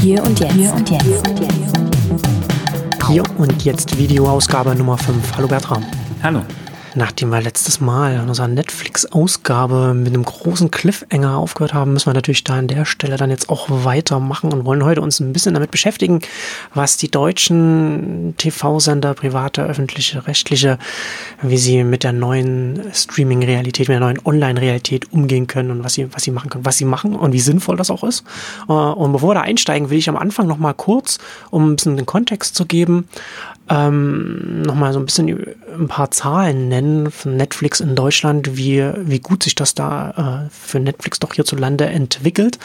Hier und jetzt. Hier und jetzt. Hier und jetzt Videoausgabe Nummer 5. Hallo Bertram. Hallo. Nachdem wir letztes Mal in unserer Netflix-Ausgabe mit einem großen Cliffhanger aufgehört haben, müssen wir natürlich da an der Stelle dann jetzt auch weitermachen und wollen heute uns ein bisschen damit beschäftigen, was die deutschen TV-Sender, private, öffentliche, rechtliche, wie sie mit der neuen Streaming-Realität, mit der neuen Online-Realität umgehen können und was sie, was sie machen können, was sie machen und wie sinnvoll das auch ist. Äh, und bevor wir da einsteigen, will ich am Anfang nochmal kurz, um ein bisschen den Kontext zu geben, ähm, nochmal so ein bisschen ein paar Zahlen nennen von Netflix in Deutschland, wie, wie gut sich das da äh, für Netflix doch hierzulande entwickelt.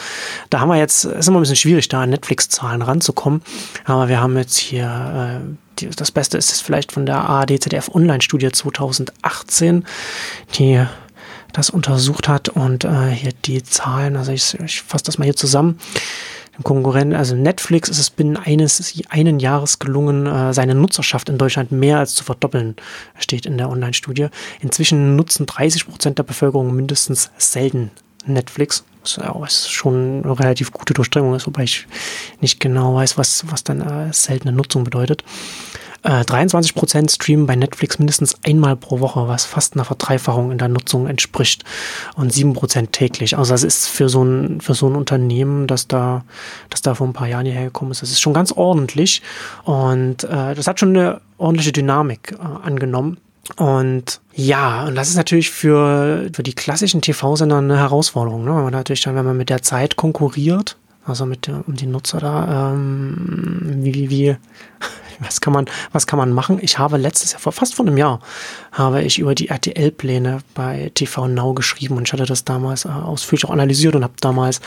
Da haben wir jetzt, ist immer ein bisschen schwierig, da an Netflix-Zahlen ranzukommen, aber wir haben jetzt hier äh, die, das Beste ist es vielleicht von der ARD ZDF Online-Studie 2018, die das untersucht hat und äh, hier die Zahlen, also ich, ich fasse das mal hier zusammen. Konkurrenten, also Netflix ist es binnen eines einen Jahres gelungen, äh, seine Nutzerschaft in Deutschland mehr als zu verdoppeln, steht in der Online-Studie. Inzwischen nutzen 30 Prozent der Bevölkerung mindestens selten Netflix, was schon eine relativ gute Durchdringung ist, wobei ich nicht genau weiß, was, was dann äh, seltene Nutzung bedeutet. 23 äh, Prozent streamen bei Netflix mindestens einmal pro Woche, was fast einer Verdreifachung in der Nutzung entspricht. Und 7 Prozent täglich. Also das ist für so ein, für so ein Unternehmen, das da, das da vor ein paar Jahren hierher gekommen ist, das ist schon ganz ordentlich. Und äh, das hat schon eine ordentliche Dynamik äh, angenommen. Und ja, und das ist natürlich für, für die klassischen TV-Sender eine Herausforderung, ne? Weil man natürlich dann, wenn man mit der Zeit konkurriert, also mit der, um die Nutzer da, ähm, wie, wie, was kann man, was kann man machen? Ich habe letztes Jahr, vor fast vor einem Jahr, habe ich über die RTL-Pläne bei TV Now geschrieben und ich hatte das damals äh, ausführlich auch analysiert und habe damals,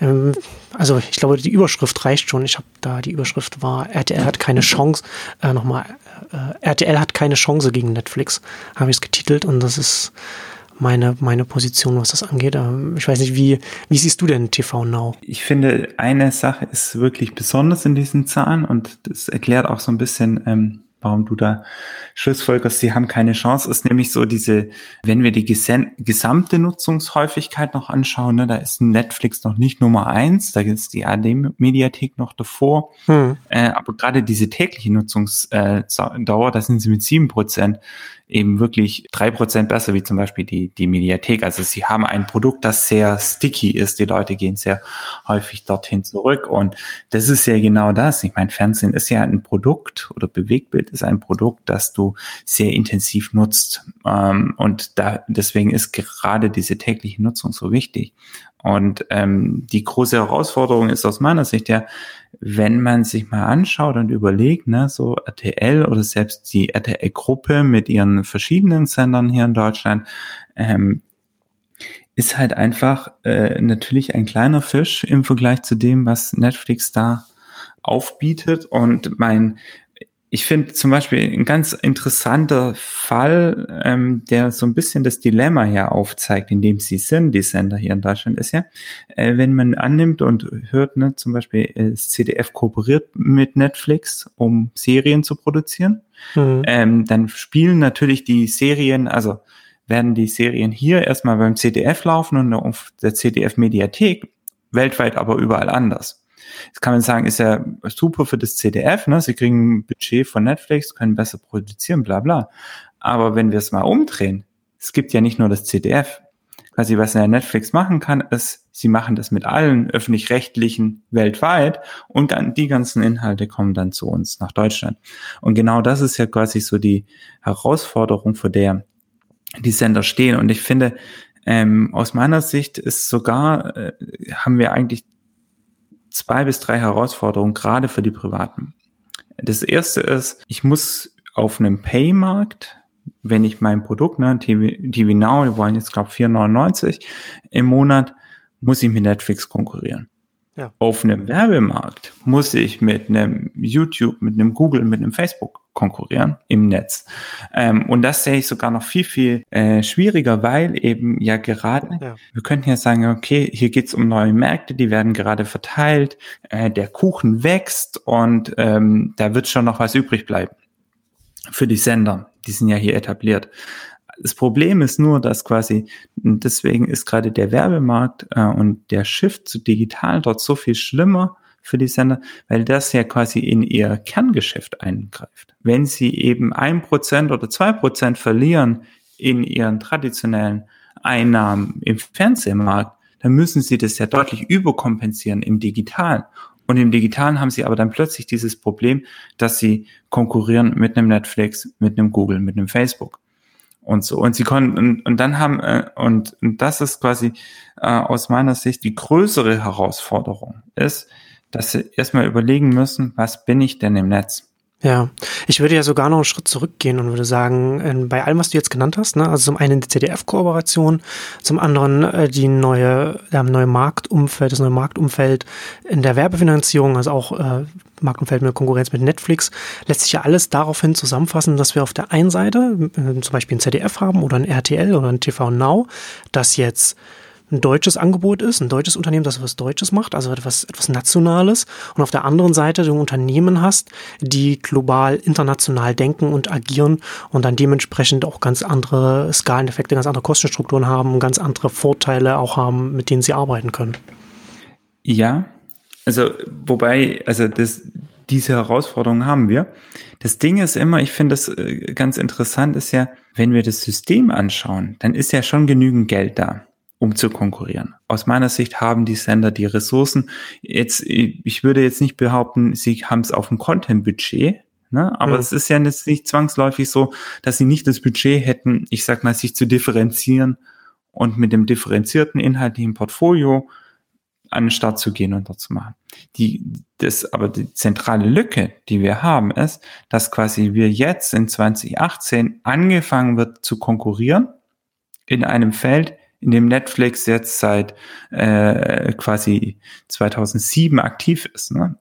ähm, also ich glaube, die Überschrift reicht schon. Ich habe da, die Überschrift war, RTL hat keine Chance, äh, nochmal, äh, RTL hat keine Chance gegen Netflix, habe ich es getitelt und das ist, meine, meine Position, was das angeht. Ähm, ich weiß nicht, wie, wie siehst du denn TV Now? Ich finde, eine Sache ist wirklich besonders in diesen Zahlen und das erklärt auch so ein bisschen, ähm, warum du da schlussfolgerst, sie haben keine Chance, ist nämlich so diese, wenn wir die gesamte Nutzungshäufigkeit noch anschauen, ne, da ist Netflix noch nicht Nummer eins, da ist die AD-Mediathek noch davor, hm. äh, aber gerade diese tägliche Nutzungsdauer, äh, da sind sie mit sieben Prozent eben wirklich drei Prozent besser wie zum Beispiel die, die Mediathek. Also sie haben ein Produkt, das sehr sticky ist. Die Leute gehen sehr häufig dorthin zurück. Und das ist ja genau das. Ich meine, Fernsehen ist ja ein Produkt oder Bewegtbild ist ein Produkt, das du sehr intensiv nutzt. Ähm, und da, deswegen ist gerade diese tägliche Nutzung so wichtig. Und ähm, die große Herausforderung ist aus meiner Sicht ja, wenn man sich mal anschaut und überlegt, ne, so RTL oder selbst die RTL-Gruppe mit ihren verschiedenen Sendern hier in Deutschland, ähm, ist halt einfach äh, natürlich ein kleiner Fisch im Vergleich zu dem, was Netflix da aufbietet. Und mein ich finde zum Beispiel ein ganz interessanter Fall, ähm, der so ein bisschen das Dilemma hier aufzeigt, in dem sie sind, die Sender hier in Deutschland, ist ja, äh, wenn man annimmt und hört, ne, zum Beispiel äh, das CDF kooperiert mit Netflix, um Serien zu produzieren, mhm. ähm, dann spielen natürlich die Serien, also werden die Serien hier erstmal beim CDF laufen und auf der CDF Mediathek, weltweit aber überall anders. Jetzt kann man sagen, ist ja super für das CDF, ne? Sie kriegen ein Budget von Netflix, können besser produzieren, bla bla. Aber wenn wir es mal umdrehen, es gibt ja nicht nur das CDF. Quasi, was der Netflix machen kann, ist, sie machen das mit allen öffentlich-rechtlichen weltweit und dann die ganzen Inhalte kommen dann zu uns nach Deutschland. Und genau das ist ja quasi so die Herausforderung, vor der die Sender stehen. Und ich finde, ähm, aus meiner Sicht ist sogar, äh, haben wir eigentlich zwei bis drei Herausforderungen, gerade für die Privaten. Das erste ist, ich muss auf einem Pay-Markt, wenn ich mein Produkt, ne, TV, TV Now, die wollen jetzt, glaube 4,99 im Monat, muss ich mit Netflix konkurrieren. Ja. Auf einem Werbemarkt muss ich mit einem YouTube, mit einem Google, mit einem Facebook konkurrieren im Netz. Ähm, und das sehe ich sogar noch viel, viel äh, schwieriger, weil eben ja gerade, ja. wir könnten ja sagen, okay, hier geht's um neue Märkte, die werden gerade verteilt, äh, der Kuchen wächst und ähm, da wird schon noch was übrig bleiben für die Sender. Die sind ja hier etabliert. Das Problem ist nur, dass quasi, deswegen ist gerade der Werbemarkt äh, und der Shift zu digital dort so viel schlimmer für die Sender, weil das ja quasi in ihr Kerngeschäft eingreift. Wenn sie eben ein Prozent oder zwei Prozent verlieren in ihren traditionellen Einnahmen im Fernsehmarkt, dann müssen sie das ja deutlich überkompensieren im Digitalen. Und im Digitalen haben sie aber dann plötzlich dieses Problem, dass sie konkurrieren mit einem Netflix, mit einem Google, mit einem Facebook und so. Und sie konnten, und, und dann haben, äh, und, und das ist quasi äh, aus meiner Sicht die größere Herausforderung, ist, dass sie erstmal überlegen müssen, was bin ich denn im Netz? Ja, ich würde ja sogar noch einen Schritt zurückgehen und würde sagen, ähm, bei allem, was du jetzt genannt hast, ne, also zum einen die ZDF-Kooperation, zum anderen äh, die neue, der neue Marktumfeld, das neue Marktumfeld in der Werbefinanzierung, also auch äh, Marktumfeld mit Konkurrenz mit Netflix, lässt sich ja alles daraufhin zusammenfassen, dass wir auf der einen Seite äh, zum Beispiel ein ZDF haben oder ein RTL oder ein TV Now, das jetzt ein deutsches Angebot ist, ein deutsches Unternehmen, das was Deutsches macht, also etwas, etwas Nationales. Und auf der anderen Seite du Unternehmen hast, die global, international denken und agieren und dann dementsprechend auch ganz andere Skaleneffekte, ganz andere Kostenstrukturen haben, ganz andere Vorteile auch haben, mit denen sie arbeiten können. Ja, also wobei, also das, diese Herausforderungen haben wir. Das Ding ist immer, ich finde das äh, ganz interessant, ist ja, wenn wir das System anschauen, dann ist ja schon genügend Geld da um zu konkurrieren. Aus meiner Sicht haben die Sender die Ressourcen. Jetzt, ich würde jetzt nicht behaupten, sie haben es auf dem Content-Budget, ne? aber mhm. es ist ja jetzt nicht zwangsläufig so, dass sie nicht das Budget hätten, ich sag mal, sich zu differenzieren und mit dem differenzierten inhaltlichen Portfolio an den Start zu gehen und dort zu machen. Die, das, aber die zentrale Lücke, die wir haben, ist, dass quasi wir jetzt in 2018 angefangen wird zu konkurrieren in einem Feld, in dem Netflix jetzt seit äh, quasi 2007 aktiv ist. Ne?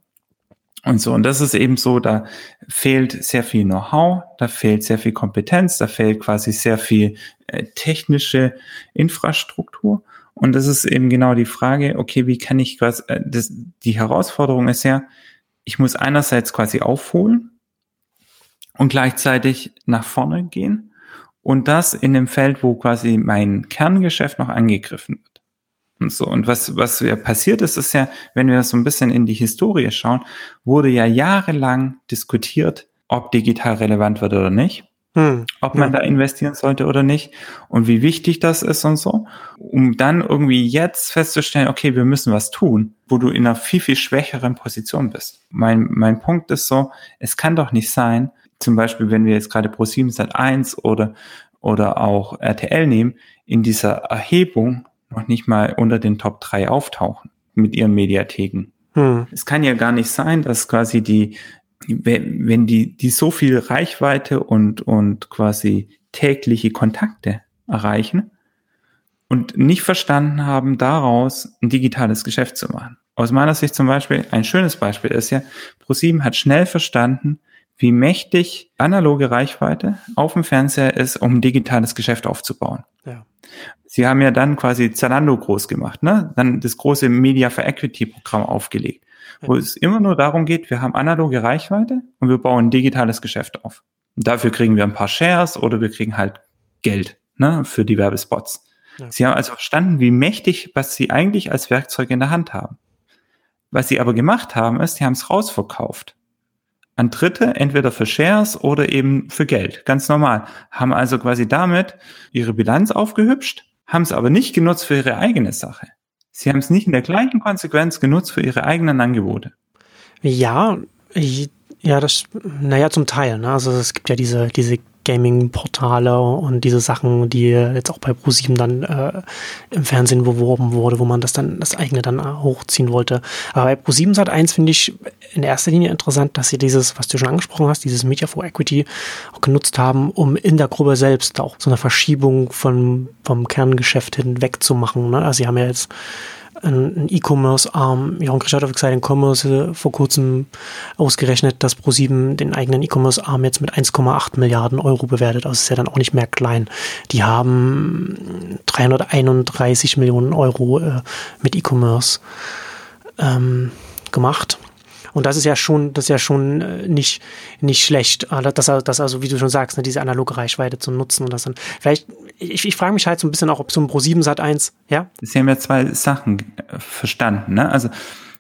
Und so, und das ist eben so, da fehlt sehr viel Know-how, da fehlt sehr viel Kompetenz, da fehlt quasi sehr viel äh, technische Infrastruktur. Und das ist eben genau die Frage, okay, wie kann ich quasi, äh, das, die Herausforderung ist ja, ich muss einerseits quasi aufholen und gleichzeitig nach vorne gehen. Und das in dem Feld, wo quasi mein Kerngeschäft noch angegriffen wird. Und so. Und was, was ja passiert ist, ist ja, wenn wir so ein bisschen in die Historie schauen, wurde ja jahrelang diskutiert, ob digital relevant wird oder nicht. Hm. Ob man ja. da investieren sollte oder nicht und wie wichtig das ist und so, um dann irgendwie jetzt festzustellen, okay, wir müssen was tun, wo du in einer viel, viel schwächeren Position bist. Mein, mein Punkt ist so, es kann doch nicht sein, zum Beispiel, wenn wir jetzt gerade Pro7 Sat 1 oder, oder auch RTL nehmen, in dieser Erhebung noch nicht mal unter den Top 3 auftauchen mit ihren Mediatheken. Hm. Es kann ja gar nicht sein, dass quasi die, wenn die, die so viel Reichweite und, und quasi tägliche Kontakte erreichen und nicht verstanden haben, daraus ein digitales Geschäft zu machen. Aus meiner Sicht zum Beispiel, ein schönes Beispiel ist ja, ProSieben hat schnell verstanden, wie mächtig analoge Reichweite auf dem Fernseher ist, um ein digitales Geschäft aufzubauen. Ja. Sie haben ja dann quasi Zalando groß gemacht, ne? Dann das große Media for Equity Programm aufgelegt, ja. wo es immer nur darum geht, wir haben analoge Reichweite und wir bauen ein digitales Geschäft auf. Und dafür kriegen wir ein paar Shares oder wir kriegen halt Geld, ne? Für die Werbespots. Ja. Sie haben also verstanden, wie mächtig, was sie eigentlich als Werkzeug in der Hand haben. Was sie aber gemacht haben, ist, sie haben es rausverkauft an Dritte, entweder für Shares oder eben für Geld. Ganz normal. Haben also quasi damit ihre Bilanz aufgehübscht, haben es aber nicht genutzt für ihre eigene Sache. Sie haben es nicht in der gleichen Konsequenz genutzt für ihre eigenen Angebote. Ja, ja, das, naja, zum Teil. Ne? Also es gibt ja diese, diese Gaming-Portale und diese Sachen, die jetzt auch bei ProSieben dann äh, im Fernsehen beworben wurde, wo man das dann, das eigene dann hochziehen wollte. Aber bei ProSieben Sat 1 finde ich in erster Linie interessant, dass sie dieses, was du schon angesprochen hast, dieses Media for Equity auch genutzt haben, um in der Gruppe selbst auch so eine Verschiebung von, vom Kerngeschäft hinweg zu machen. Ne? Also sie haben ja jetzt ein E-Commerce-Arm. Jochen Krischert auf Exciting Commerce vor kurzem ausgerechnet, dass Pro7 den eigenen E-Commerce-Arm jetzt mit 1,8 Milliarden Euro bewertet. Also ist ja dann auch nicht mehr klein. Die haben 331 Millionen Euro äh, mit E-Commerce ähm, gemacht. Und das ist ja schon, das ist ja schon äh, nicht, nicht schlecht, das, das also, wie du schon sagst, ne, diese analoge Reichweite zu nutzen und das dann, vielleicht, ich, ich frage mich halt so ein bisschen auch, ob so ein Pro7 Sat 1, ja? Sie haben ja zwei Sachen äh, verstanden, ne? Also,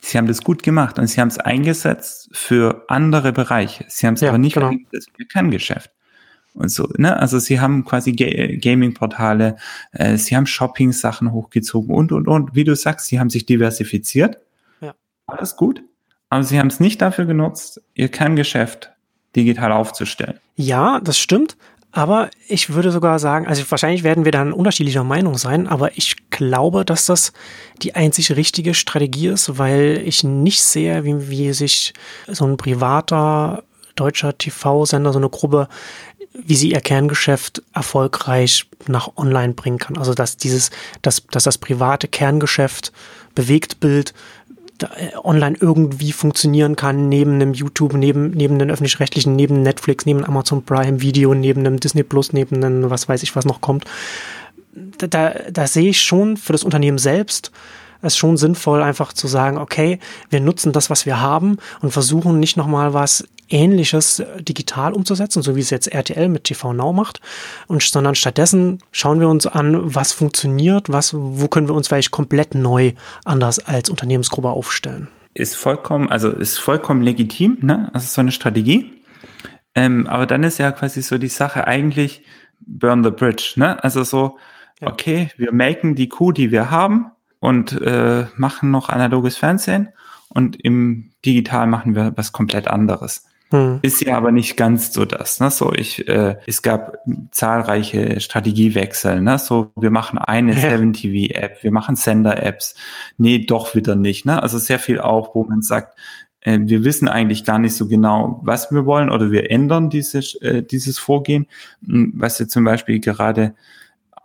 Sie haben das gut gemacht und Sie haben es eingesetzt für andere Bereiche. Sie haben es ja, aber nicht genau. eingesetzt für Kerngeschäft und so. Ne? Also sie haben quasi Ga Gaming-Portale, äh, sie haben Shopping-Sachen hochgezogen und und und. Wie du sagst, sie haben sich diversifiziert. Ja. Alles gut. Aber sie haben es nicht dafür genutzt, ihr Kerngeschäft digital aufzustellen. Ja, das stimmt. Aber ich würde sogar sagen, also wahrscheinlich werden wir dann unterschiedlicher Meinung sein, aber ich glaube, dass das die einzig richtige Strategie ist, weil ich nicht sehe, wie, wie sich so ein privater deutscher TV-Sender, so eine Gruppe wie sie ihr Kerngeschäft erfolgreich nach online bringen kann. Also dass dieses, dass, dass das private Kerngeschäft, Bewegtbild äh, online irgendwie funktionieren kann, neben einem YouTube, neben, neben den öffentlich-rechtlichen, neben Netflix, neben Amazon Prime Video, neben einem Disney Plus, neben einem, was weiß ich, was noch kommt. Da, da, da sehe ich schon für das Unternehmen selbst es schon sinnvoll, einfach zu sagen, okay, wir nutzen das, was wir haben und versuchen nicht nochmal was Ähnliches digital umzusetzen, so wie es jetzt RTL mit TV Now macht, und, sondern stattdessen schauen wir uns an, was funktioniert, was, wo können wir uns vielleicht komplett neu anders als Unternehmensgruppe aufstellen. Ist vollkommen, also ist vollkommen legitim, ne? Also so eine Strategie. Ähm, aber dann ist ja quasi so die Sache eigentlich burn the bridge, ne? Also so, ja. okay, wir melken die Kuh, die wir haben und äh, machen noch analoges Fernsehen und im Digital machen wir was komplett anderes. Hm. Ist ja aber nicht ganz so das. Ne? So, ich, äh, es gab zahlreiche Strategiewechsel. Ne? So, wir machen eine ja. 7TV-App, wir machen Sender-Apps. Nee, doch wieder nicht. Ne? Also sehr viel auch, wo man sagt, äh, wir wissen eigentlich gar nicht so genau, was wir wollen, oder wir ändern dieses, äh, dieses Vorgehen. Hm, was wir zum Beispiel gerade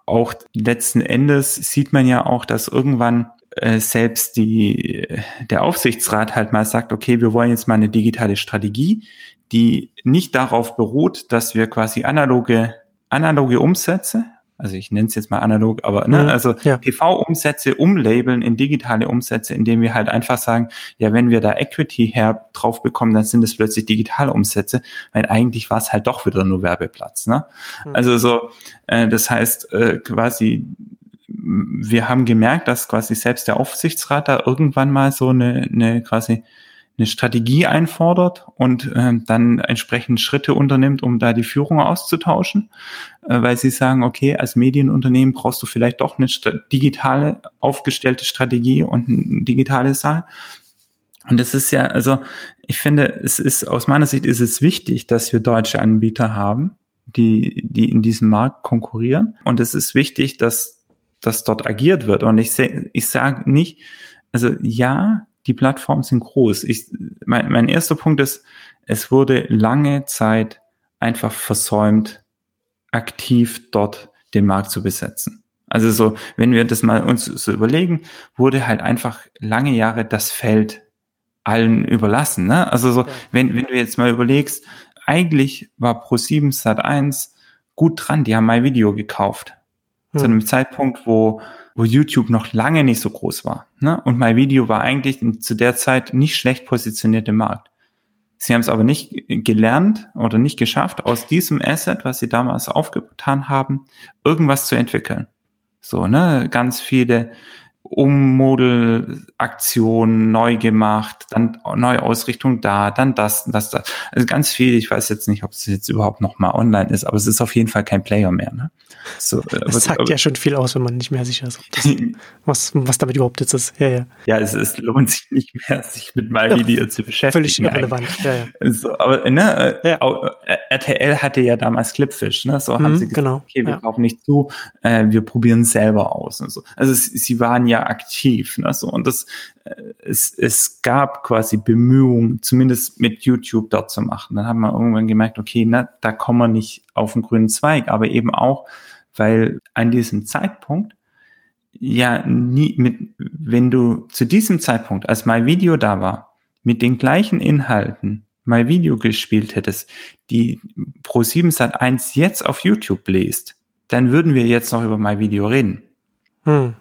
auch letzten Endes sieht man ja auch, dass irgendwann äh, selbst die, der Aufsichtsrat halt mal sagt, okay, wir wollen jetzt mal eine digitale Strategie, die nicht darauf beruht, dass wir quasi analoge, analoge Umsätze, also ich nenne es jetzt mal analog, aber ne, mhm. also ja. TV-Umsätze umlabeln in digitale Umsätze, indem wir halt einfach sagen, ja, wenn wir da Equity her drauf bekommen, dann sind es plötzlich digitale Umsätze, weil eigentlich war es halt doch wieder nur Werbeplatz. Ne? Mhm. Also so, äh, das heißt äh, quasi wir haben gemerkt, dass quasi selbst der Aufsichtsrat da irgendwann mal so eine, eine quasi eine Strategie einfordert und äh, dann entsprechend Schritte unternimmt, um da die Führung auszutauschen, äh, weil sie sagen, okay, als Medienunternehmen brauchst du vielleicht doch eine digitale aufgestellte Strategie und ein digitales Saal. Und das ist ja, also ich finde, es ist aus meiner Sicht ist es wichtig, dass wir deutsche Anbieter haben, die, die in diesem Markt konkurrieren. Und es ist wichtig, dass dass dort agiert wird. Und ich, ich sage nicht, also ja, die Plattformen sind groß. Ich, mein, mein erster Punkt ist, es wurde lange Zeit einfach versäumt, aktiv dort den Markt zu besetzen. Also so, wenn wir das mal uns so überlegen, wurde halt einfach lange Jahre das Feld allen überlassen. Ne? Also so, wenn, wenn du jetzt mal überlegst, eigentlich war Pro7 Sat 1 gut dran, die haben mein Video gekauft hm. zu einem Zeitpunkt, wo, wo YouTube noch lange nicht so groß war. Ne? Und mein Video war eigentlich zu der Zeit nicht schlecht positioniert im Markt. Sie haben es aber nicht gelernt oder nicht geschafft, aus diesem Asset, was sie damals aufgetan haben, irgendwas zu entwickeln. So, ne, ganz viele Ummodel-Aktion neu gemacht, dann neue Ausrichtung da, dann das, das, das. Also ganz viel. Ich weiß jetzt nicht, ob es jetzt überhaupt noch mal online ist, aber es ist auf jeden Fall kein Player mehr. Ne? So, äh, das sagt aber, ja schon viel aus, wenn man nicht mehr sicher ist, das, was, was damit überhaupt jetzt ist. Ja, ja. Ja, es, es lohnt sich nicht mehr, sich mit MyVideo ja, zu beschäftigen. Völlig irrelevant. Ja, ja. So, aber ne, ja. Äh, RTL hatte ja damals Clipfish, ne? So mhm, haben sie gesagt, genau. okay, wir ja. kaufen nicht zu, äh, wir probieren selber aus und so. Also sie waren ja aktiv, ne? So und das äh, es, es gab quasi Bemühungen, zumindest mit YouTube dort zu machen. Dann haben wir irgendwann gemerkt, okay, na, da kommen wir nicht auf den grünen Zweig, aber eben auch weil an diesem Zeitpunkt ja nie mit, wenn du zu diesem Zeitpunkt, als mein Video da war, mit den gleichen Inhalten mein Video gespielt hättest, die Pro7 Sat 1 jetzt auf YouTube bläst, dann würden wir jetzt noch über mein Video reden. Hm.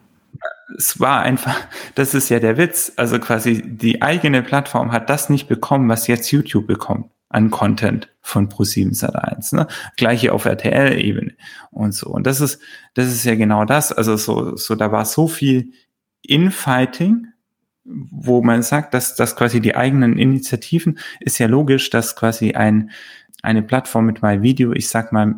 Es war einfach, das ist ja der Witz. Also quasi die eigene Plattform hat das nicht bekommen, was jetzt YouTube bekommt an Content von Pro7 Sat1. Ne? Gleiche auf RTL-Ebene und so. Und das ist, das ist ja genau das. Also so, so da war so viel Infighting, wo man sagt, dass, dass quasi die eigenen Initiativen ist ja logisch, dass quasi ein, eine Plattform mit My Video, ich sag mal,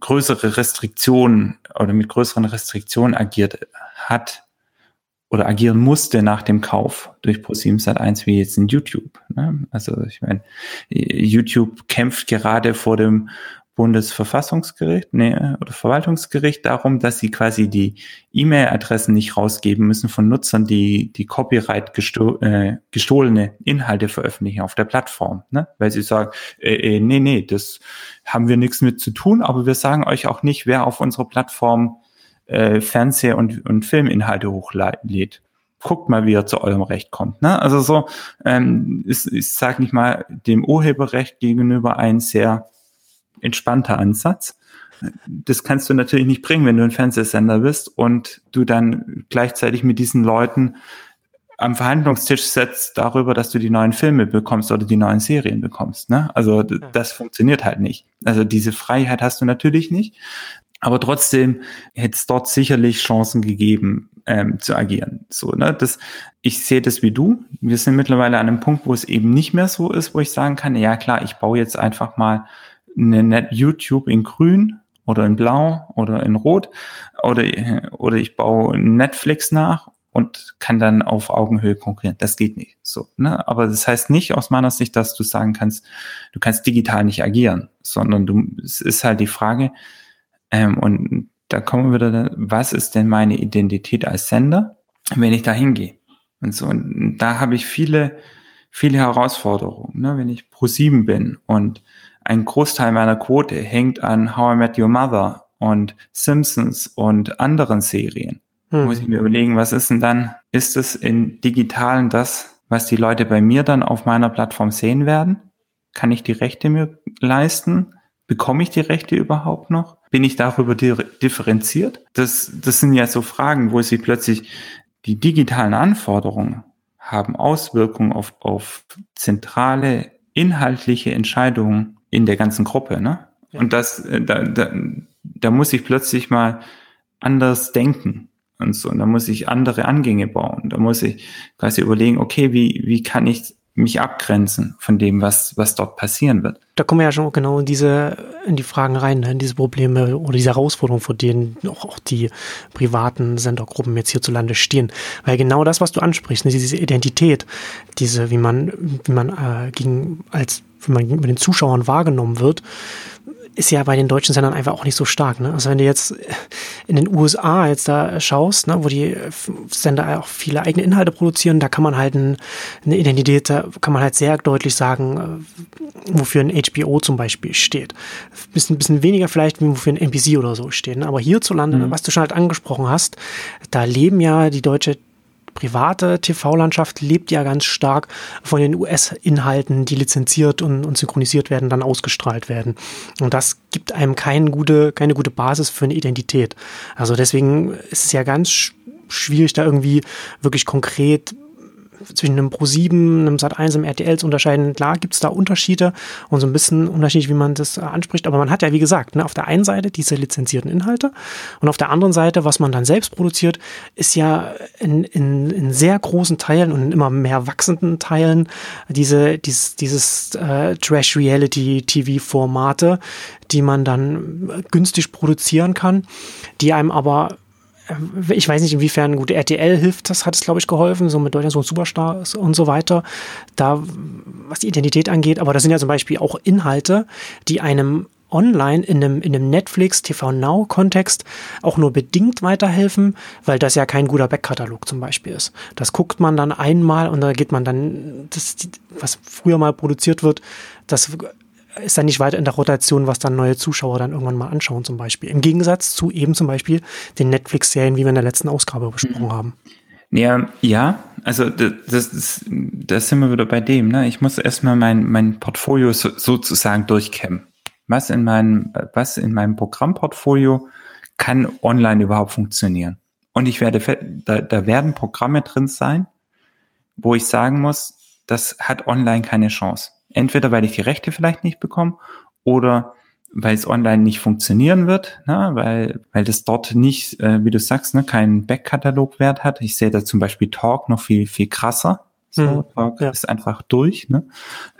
größere Restriktionen oder mit größeren Restriktionen agiert hat oder agieren musste nach dem Kauf durch Pro7 Sat1 wie jetzt in YouTube. Ne? Also ich meine, YouTube kämpft gerade vor dem Bundesverfassungsgericht nee, oder Verwaltungsgericht darum, dass sie quasi die E-Mail-Adressen nicht rausgeben müssen von Nutzern, die die Copyright gesto äh, gestohlene Inhalte veröffentlichen auf der Plattform, ne? weil sie sagen, äh, äh, nee, nee, das haben wir nichts mit zu tun, aber wir sagen euch auch nicht, wer auf unserer Plattform äh, Fernseh- und, und Filminhalte hochlädt guckt mal, wie er zu eurem Recht kommt. Ne? Also so ähm, ist, ist, sag nicht mal, dem Urheberrecht gegenüber ein sehr entspannter Ansatz. Das kannst du natürlich nicht bringen, wenn du ein Fernsehsender bist und du dann gleichzeitig mit diesen Leuten am Verhandlungstisch setzt darüber, dass du die neuen Filme bekommst oder die neuen Serien bekommst. Ne? Also das funktioniert halt nicht. Also diese Freiheit hast du natürlich nicht. Aber trotzdem hätte es dort sicherlich Chancen gegeben, ähm, zu agieren. So, ne? das, ich sehe das wie du. Wir sind mittlerweile an einem Punkt, wo es eben nicht mehr so ist, wo ich sagen kann, ja klar, ich baue jetzt einfach mal eine YouTube in grün oder in blau oder in rot oder, oder ich baue Netflix nach und kann dann auf Augenhöhe konkurrieren. Das geht nicht so. Ne? Aber das heißt nicht aus meiner Sicht, dass du sagen kannst, du kannst digital nicht agieren, sondern du, es ist halt die Frage, ähm, und da kommen wir wieder, was ist denn meine Identität als Sender, wenn ich da hingehe? Und so, und da habe ich viele, viele Herausforderungen. Ne? Wenn ich pro sieben bin und ein Großteil meiner Quote hängt an How I Met Your Mother und Simpsons und anderen Serien. Hm. Muss ich mir überlegen, was ist denn dann? Ist es in digitalen das, was die Leute bei mir dann auf meiner Plattform sehen werden? Kann ich die Rechte mir leisten? Bekomme ich die Rechte überhaupt noch? Bin ich darüber differenziert? Das, das sind ja so Fragen, wo sie plötzlich die digitalen Anforderungen haben Auswirkungen auf, auf zentrale inhaltliche Entscheidungen in der ganzen Gruppe, ne? Ja. Und das, äh, da, da, da muss ich plötzlich mal anders denken und so. Und da muss ich andere Angänge bauen. Da muss ich quasi überlegen, okay, wie, wie kann ich mich abgrenzen von dem, was, was dort passieren wird. Da kommen wir ja schon genau in diese, in die Fragen rein, ne? in diese Probleme oder diese Herausforderungen, vor denen auch, auch die privaten Sendergruppen jetzt hierzulande stehen. Weil genau das, was du ansprichst, ne? diese Identität, diese, wie man, wie man äh, gegen, als, mit den Zuschauern wahrgenommen wird, ist ja bei den deutschen Sendern einfach auch nicht so stark. Ne? Also wenn du jetzt in den USA jetzt da schaust, ne, wo die Sender auch viele eigene Inhalte produzieren, da kann man halt ein, eine Identität, da kann man halt sehr deutlich sagen, äh, wofür ein HBO zum Beispiel steht. Bisschen, bisschen weniger vielleicht, wofür ein NBC oder so steht. Ne? Aber hierzulande, mhm. was du schon halt angesprochen hast, da leben ja die deutsche private TV-Landschaft lebt ja ganz stark von den US-Inhalten, die lizenziert und, und, synchronisiert werden, dann ausgestrahlt werden. Und das gibt einem keine gute, keine gute Basis für eine Identität. Also deswegen ist es ja ganz schwierig, da irgendwie wirklich konkret zwischen einem Pro7, einem Sat1, einem RTL zu unterscheiden. Klar gibt es da Unterschiede und so ein bisschen unterschiedlich, wie man das äh, anspricht. Aber man hat ja, wie gesagt, ne, auf der einen Seite diese lizenzierten Inhalte und auf der anderen Seite, was man dann selbst produziert, ist ja in, in, in sehr großen Teilen und in immer mehr wachsenden Teilen diese, dieses, dieses äh, Trash-Reality-TV-Formate, die man dann günstig produzieren kann, die einem aber äh, ich weiß nicht, inwiefern gut RTL hilft, das hat es, glaube ich, geholfen, so mit Deutschland so Superstars und so weiter, da, was die Identität angeht. Aber das sind ja zum Beispiel auch Inhalte, die einem online in einem, in einem Netflix TV Now Kontext auch nur bedingt weiterhelfen, weil das ja kein guter Backkatalog zum Beispiel ist. Das guckt man dann einmal und da geht man dann, das, was früher mal produziert wird, das ist dann nicht weiter in der Rotation, was dann neue Zuschauer dann irgendwann mal anschauen zum Beispiel. Im Gegensatz zu eben zum Beispiel den Netflix-Serien, wie wir in der letzten Ausgabe besprochen mhm. haben. Ja, ja, also das, das, das sind wir wieder bei dem. Ne? Ich muss erstmal mein, mein Portfolio so, sozusagen durchkämmen. Was in meinem, was in meinem Programmportfolio kann online überhaupt funktionieren? und ich werde, da, da werden Programme drin sein, wo ich sagen muss, das hat online keine Chance. Entweder weil ich die Rechte vielleicht nicht bekomme oder weil es online nicht funktionieren wird, ne, weil, weil das dort nicht, äh, wie du sagst, ne, keinen Backkatalogwert hat. Ich sehe da zum Beispiel Talk noch viel, viel krasser. So, hm, Talk ja. ist einfach durch. Ne?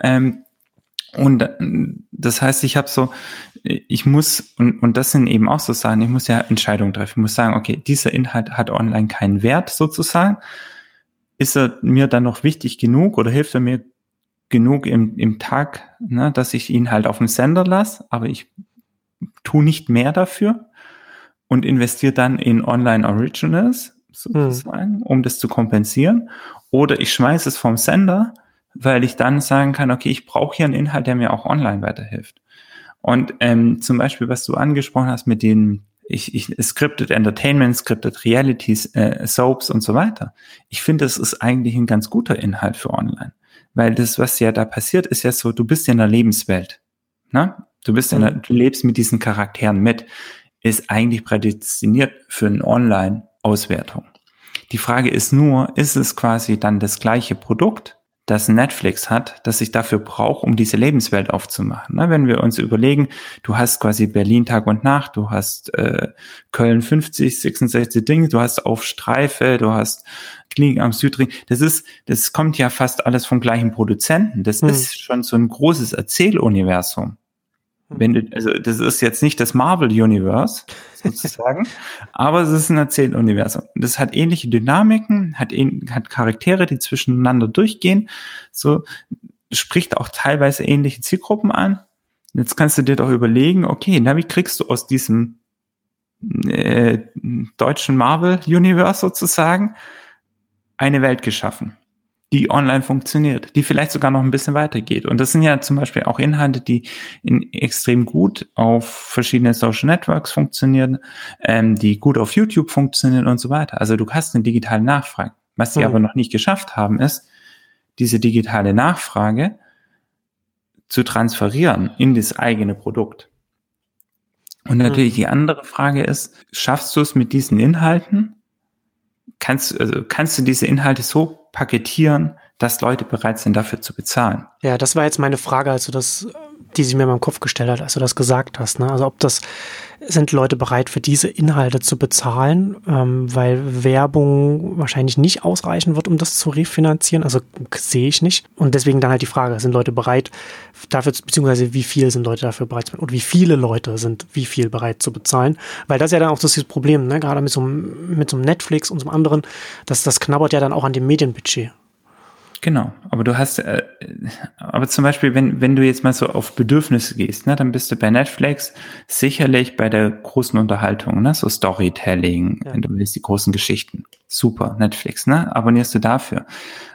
Ähm, und äh, das heißt, ich habe so, ich muss, und, und das sind eben auch so Sachen, ich muss ja Entscheidungen treffen. Ich muss sagen, okay, dieser Inhalt hat online keinen Wert sozusagen. Ist er mir dann noch wichtig genug oder hilft er mir genug im, im Tag, ne, dass ich ihn halt auf dem Sender lasse, aber ich tue nicht mehr dafür und investiere dann in Online Originals sozusagen, hm. um das zu kompensieren. Oder ich schmeiße es vom Sender, weil ich dann sagen kann, okay, ich brauche hier einen Inhalt, der mir auch online weiterhilft. Und ähm, zum Beispiel, was du angesprochen hast mit den ich, ich, Scripted Entertainment, Scripted Realities, äh, Soaps und so weiter. Ich finde, das ist eigentlich ein ganz guter Inhalt für online. Weil das, was ja da passiert, ist ja so, du bist in der Lebenswelt. Ne? Du bist in der, mhm. du lebst mit diesen Charakteren mit. Ist eigentlich prädestiniert für eine Online-Auswertung. Die Frage ist nur, ist es quasi dann das gleiche Produkt? Das Netflix hat, das ich dafür brauche, um diese Lebenswelt aufzumachen. Ne? Wenn wir uns überlegen, du hast quasi Berlin Tag und Nacht, du hast äh, Köln 50, 66 Dinge, du hast auf Streife, du hast Klinik am Südring. Das ist, das kommt ja fast alles vom gleichen Produzenten. Das hm. ist schon so ein großes Erzähluniversum. Wenn du, also das ist jetzt nicht das Marvel Universe sozusagen, aber es ist ein Erzähluniversum. Das hat ähnliche Dynamiken, hat, hat Charaktere, die zwischeneinander durchgehen, so spricht auch teilweise ähnliche Zielgruppen an. Jetzt kannst du dir doch überlegen, okay, na, wie kriegst du aus diesem äh, deutschen Marvel Universe sozusagen eine Welt geschaffen? Die online funktioniert, die vielleicht sogar noch ein bisschen weitergeht. Und das sind ja zum Beispiel auch Inhalte, die in extrem gut auf verschiedene Social Networks funktionieren, ähm, die gut auf YouTube funktionieren und so weiter. Also du hast eine digitale Nachfrage. Was sie mhm. aber noch nicht geschafft haben, ist, diese digitale Nachfrage zu transferieren in das eigene Produkt. Und natürlich mhm. die andere Frage ist, schaffst du es mit diesen Inhalten? Kannst, also kannst du diese Inhalte so paketieren, dass Leute bereit sind, dafür zu bezahlen. Ja, das war jetzt meine Frage, als du das, die sich mir in meinem Kopf gestellt hat, als du das gesagt hast. Ne? Also ob das sind Leute bereit, für diese Inhalte zu bezahlen, ähm, weil Werbung wahrscheinlich nicht ausreichen wird, um das zu refinanzieren. Also sehe ich nicht. Und deswegen dann halt die Frage, sind Leute bereit dafür, beziehungsweise wie viel sind Leute dafür bereit, oder wie viele Leute sind wie viel bereit zu bezahlen? Weil das ist ja dann auch das Problem, ne? gerade mit so, einem, mit so einem Netflix und so einem anderen, das, das knabbert ja dann auch an dem Medienbudget. Genau, aber du hast, äh, aber zum Beispiel, wenn, wenn du jetzt mal so auf Bedürfnisse gehst, ne, dann bist du bei Netflix sicherlich bei der großen Unterhaltung, ne, so Storytelling, ja. wenn du willst, die großen Geschichten. Super, Netflix, ne, abonnierst du dafür.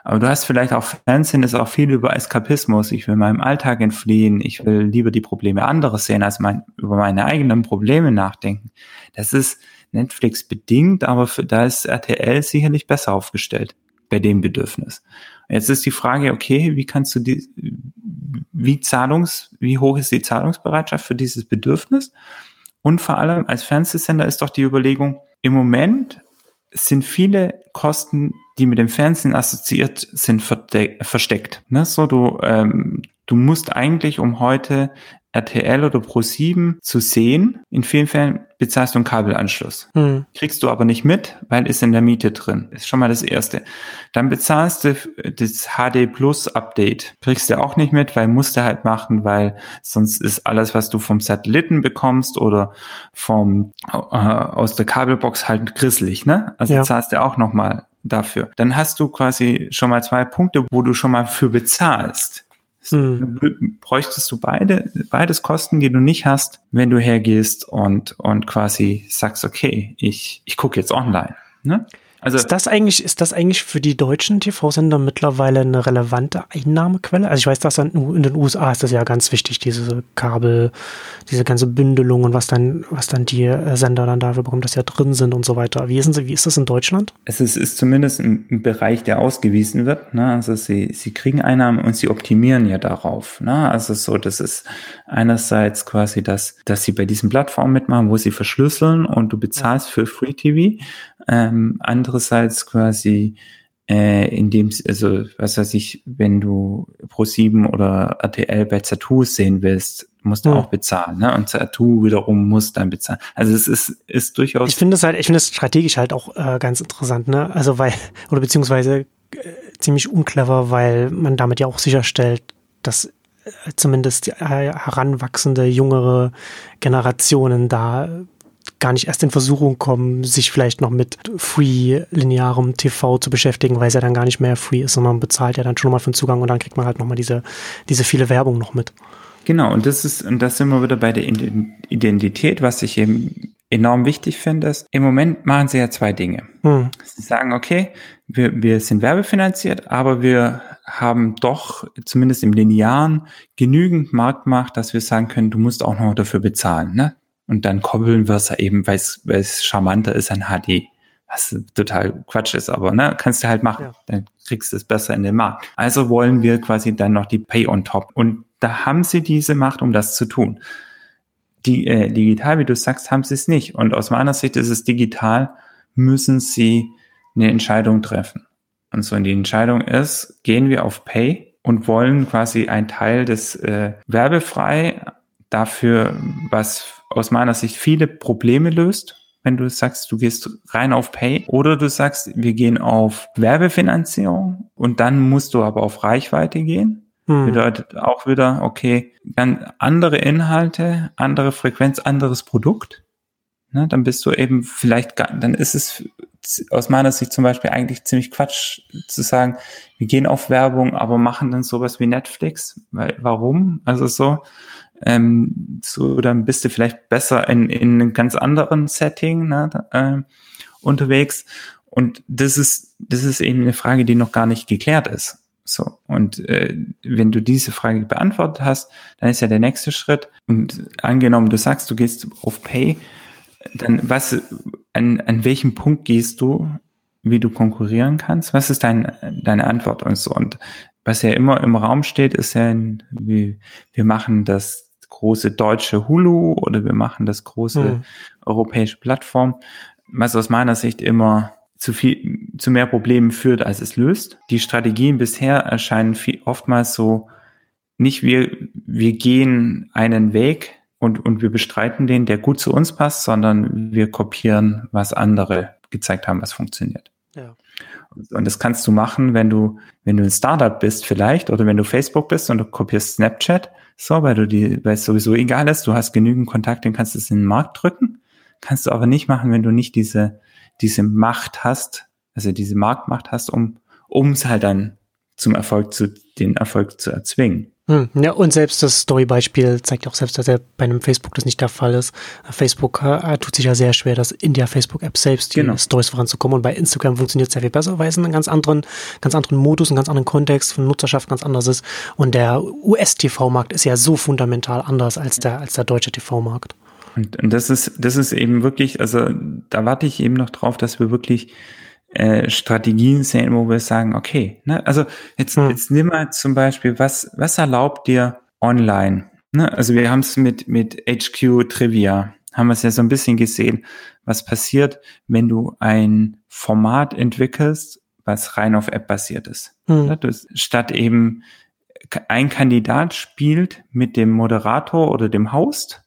Aber du hast vielleicht auch Fernsehen, ist auch viel über Eskapismus. Ich will meinem Alltag entfliehen, ich will lieber die Probleme anderer sehen, als mein, über meine eigenen Probleme nachdenken. Das ist Netflix bedingt, aber für, da ist RTL sicherlich besser aufgestellt bei dem Bedürfnis. Jetzt ist die Frage, okay, wie kannst du die, wie Zahlungs, wie hoch ist die Zahlungsbereitschaft für dieses Bedürfnis? Und vor allem als Fernsehsender ist doch die Überlegung, im Moment sind viele Kosten, die mit dem Fernsehen assoziiert sind, versteckt. Ne? So, du, ähm, du musst eigentlich, um heute RTL oder Pro7 zu sehen. In vielen Fällen bezahlst du einen Kabelanschluss. Hm. Kriegst du aber nicht mit, weil ist in der Miete drin. Ist schon mal das Erste. Dann bezahlst du das HD Plus Update. Kriegst du auch nicht mit, weil musst du halt machen, weil sonst ist alles, was du vom Satelliten bekommst oder vom äh, aus der Kabelbox halt grisselig, ne? Also ja. zahlst du auch nochmal dafür. Dann hast du quasi schon mal zwei Punkte, wo du schon mal für bezahlst. Hm. Bräuchtest du beide, beides Kosten, die du nicht hast, wenn du hergehst und, und quasi sagst, okay, ich, ich gucke jetzt online. Ne? Also ist das eigentlich, ist das eigentlich für die deutschen TV-Sender mittlerweile eine relevante Einnahmequelle? Also ich weiß, dass in den USA ist das ja ganz wichtig, diese Kabel, diese ganze Bündelung und was dann, was dann die äh, Sender dann dafür bekommen, dass ja drin sind und so weiter. Wie ist, wie ist das in Deutschland? Es ist, ist zumindest ein Bereich, der ausgewiesen wird. Ne? Also sie, sie kriegen Einnahmen und sie optimieren ja darauf. Ne? Also so, das ist einerseits quasi das, dass sie bei diesen Plattformen mitmachen, wo sie verschlüsseln und du bezahlst für Free TV Ähm, andererseits quasi, äh, indem, also, was weiß ich, wenn du Pro7 oder RTL bei Zatu sehen willst, musst du hm. auch bezahlen, ne? Und Zatu wiederum muss dann bezahlen. Also es ist, ist durchaus. Ich finde es halt, ich finde es strategisch halt auch äh, ganz interessant, ne? Also weil, oder beziehungsweise äh, ziemlich unclever, weil man damit ja auch sicherstellt, dass äh, zumindest die äh, heranwachsende, jüngere Generationen da gar nicht erst in Versuchung kommen, sich vielleicht noch mit free linearem TV zu beschäftigen, weil es ja dann gar nicht mehr free ist, sondern man bezahlt ja dann schon mal für den Zugang und dann kriegt man halt nochmal diese, diese viele Werbung noch mit. Genau, und das ist, und das sind wir wieder bei der Identität, was ich eben enorm wichtig finde, ist, im Moment machen sie ja zwei Dinge. Hm. Sie sagen, okay, wir, wir sind werbefinanziert, aber wir haben doch zumindest im Linearen genügend Marktmacht, dass wir sagen können, du musst auch noch dafür bezahlen. Ne? Und dann koppeln wir es eben, weil es charmanter ist an HD. Was total Quatsch ist, aber ne, kannst du halt machen. Ja. Dann kriegst du es besser in den Markt. Also wollen wir quasi dann noch die Pay on top. Und da haben sie diese Macht, um das zu tun. Die, äh, digital, wie du sagst, haben sie es nicht. Und aus meiner Sicht ist es digital, müssen sie eine Entscheidung treffen. Und so, und die Entscheidung ist, gehen wir auf Pay und wollen quasi einen Teil des äh, werbefrei dafür, was aus meiner Sicht viele Probleme löst, wenn du sagst, du gehst rein auf Pay oder du sagst, wir gehen auf Werbefinanzierung und dann musst du aber auf Reichweite gehen. Hm. Bedeutet auch wieder, okay, dann andere Inhalte, andere Frequenz, anderes Produkt. Ne, dann bist du eben vielleicht, dann ist es aus meiner Sicht zum Beispiel eigentlich ziemlich Quatsch zu sagen, wir gehen auf Werbung, aber machen dann sowas wie Netflix. Weil, warum? Also so, ähm, so, dann bist du vielleicht besser in, in einem ganz anderen Setting ne, äh, unterwegs. Und das ist, das ist eben eine Frage, die noch gar nicht geklärt ist. So, und äh, wenn du diese Frage beantwortet hast, dann ist ja der nächste Schritt. Und angenommen, du sagst, du gehst auf Pay, dann was, an, an welchem Punkt gehst du, wie du konkurrieren kannst? Was ist dein, deine Antwort und so? Und was ja immer im Raum steht, ist ja, wie, wir machen das große deutsche Hulu oder wir machen das große mhm. europäische Plattform, was aus meiner Sicht immer zu viel, zu mehr Problemen führt, als es löst. Die Strategien bisher erscheinen viel, oftmals so, nicht wir, wir gehen einen Weg und, und wir bestreiten den, der gut zu uns passt, sondern wir kopieren, was andere gezeigt haben, was funktioniert. Ja. Und das kannst du machen, wenn du, wenn du ein Startup bist vielleicht oder wenn du Facebook bist und du kopierst Snapchat, so, weil du die, weil es sowieso egal ist, du hast genügend Kontakt, den kannst du es in den Markt drücken. Kannst du aber nicht machen, wenn du nicht diese, diese Macht hast, also diese Marktmacht hast, um, um es halt dann zum Erfolg zu, den Erfolg zu erzwingen. Hm, ja, und selbst das Story-Beispiel zeigt ja auch selbst, dass er bei einem Facebook das nicht der Fall ist. Facebook äh, tut sich ja sehr schwer, das in der Facebook-App selbst die genau. Stories voranzukommen. Und bei Instagram funktioniert es sehr viel besser, weil es einen ganz anderen, ganz anderen Modus, einen ganz anderen Kontext von Nutzerschaft ganz anders ist. Und der US-TV-Markt ist ja so fundamental anders als der, als der deutsche TV-Markt. Und, und das ist, das ist eben wirklich, also da warte ich eben noch drauf, dass wir wirklich äh, Strategien sehen, wo wir sagen, okay, ne, also jetzt, hm. jetzt nimm mal zum Beispiel, was, was erlaubt dir online? Ne? Also wir haben es mit, mit HQ Trivia, haben wir es ja so ein bisschen gesehen, was passiert, wenn du ein Format entwickelst, was rein auf App basiert ist. Hm. Ne? Du, statt eben ein Kandidat spielt mit dem Moderator oder dem Host,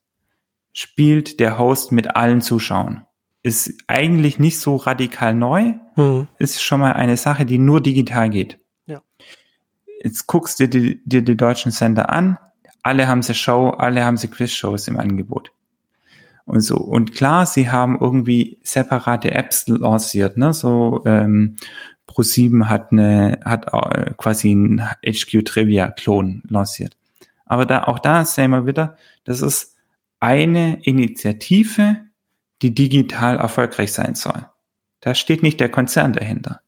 spielt der Host mit allen Zuschauern ist eigentlich nicht so radikal neu, hm. ist schon mal eine Sache, die nur digital geht. Ja. Jetzt guckst du dir die, dir die deutschen Sender an, alle haben sie Show, alle haben sie Quiz-Shows im Angebot. Und so. Und klar, sie haben irgendwie separate Apps lanciert, ne? So ähm, Pro7 hat eine, hat quasi ein HQ Trivia Klon lanciert. Aber da, auch da sehen wir wieder, das ist eine Initiative, die digital erfolgreich sein soll. Da steht nicht der Konzern dahinter.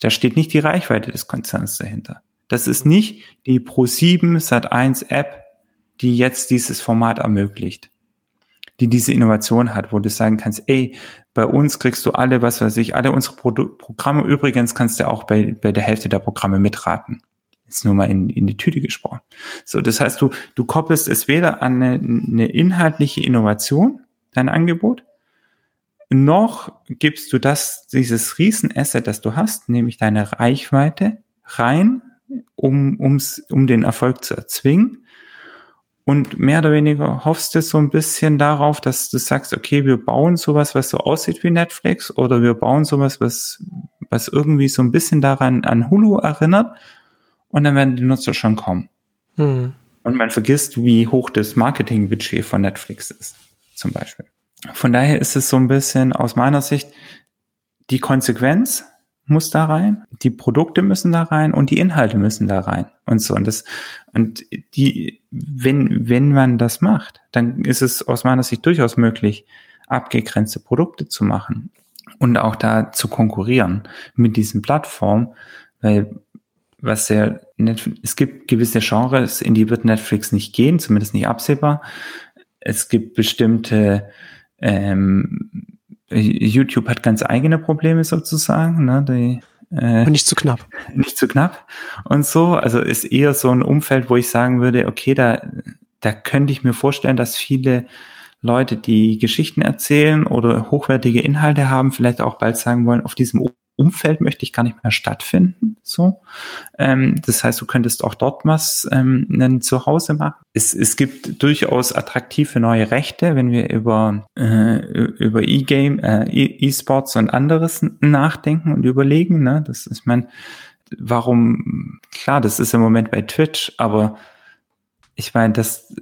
Da steht nicht die Reichweite des Konzerns dahinter. Das ist nicht die Pro7 Sat1 App, die jetzt dieses Format ermöglicht, die diese Innovation hat, wo du sagen kannst, ey, bei uns kriegst du alle, was weiß ich, alle unsere Produ Programme. Übrigens kannst du auch bei, bei der Hälfte der Programme mitraten. Jetzt nur mal in, in die Tüte gesprochen. So, das heißt, du, du koppelst es weder an eine, eine inhaltliche Innovation, dein Angebot, noch gibst du das, dieses Riesenasset, das du hast, nämlich deine Reichweite, rein, um, ums, um den Erfolg zu erzwingen. Und mehr oder weniger hoffst du so ein bisschen darauf, dass du sagst, okay, wir bauen sowas, was so aussieht wie Netflix, oder wir bauen sowas, was, was irgendwie so ein bisschen daran an Hulu erinnert, und dann werden die Nutzer schon kommen. Hm. Und man vergisst, wie hoch das Marketingbudget von Netflix ist, zum Beispiel. Von daher ist es so ein bisschen aus meiner Sicht die Konsequenz muss da rein, die Produkte müssen da rein und die Inhalte müssen da rein und so. Und das, und die, wenn, wenn man das macht, dann ist es aus meiner Sicht durchaus möglich, abgegrenzte Produkte zu machen und auch da zu konkurrieren mit diesen Plattformen, weil was sehr, es gibt gewisse Genres, in die wird Netflix nicht gehen, zumindest nicht absehbar. Es gibt bestimmte ähm, YouTube hat ganz eigene Probleme sozusagen, ne? Die, äh, nicht zu knapp. Nicht zu knapp und so. Also ist eher so ein Umfeld, wo ich sagen würde, okay, da, da könnte ich mir vorstellen, dass viele Leute, die Geschichten erzählen oder hochwertige Inhalte haben, vielleicht auch bald sagen wollen, auf diesem Umfeld möchte ich gar nicht mehr stattfinden. So, ähm, das heißt, du könntest auch dort was ähm, ein Zuhause machen. Es, es gibt durchaus attraktive neue Rechte, wenn wir über äh, über E-Game, äh, E-Sports und anderes nachdenken und überlegen. Ne? Das ist mein, warum? Klar, das ist im Moment bei Twitch, aber ich meine, das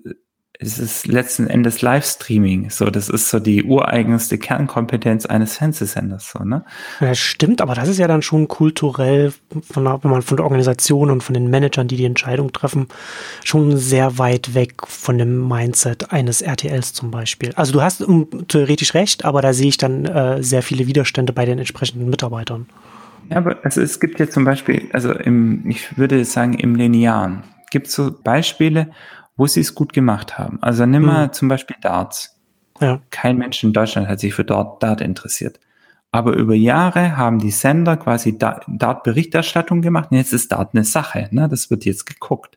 es ist letzten Endes Livestreaming. So, das ist so die ureigenste Kernkompetenz eines Fernsehsenders. So, ne? Ja, stimmt, aber das ist ja dann schon kulturell, von, wenn man von der Organisation und von den Managern, die die Entscheidung treffen, schon sehr weit weg von dem Mindset eines RTLs zum Beispiel. Also du hast theoretisch recht, aber da sehe ich dann äh, sehr viele Widerstände bei den entsprechenden Mitarbeitern. Ja, aber also es gibt ja zum Beispiel, also im, ich würde sagen, im Linearen gibt es so Beispiele, wo sie es gut gemacht haben. Also nimm mal mhm. zum Beispiel Darts. Ja. Kein Mensch in Deutschland hat sich für Dart, Dart interessiert. Aber über Jahre haben die Sender quasi Dart-Berichterstattung gemacht und jetzt ist Dart eine Sache. Ne? Das wird jetzt geguckt.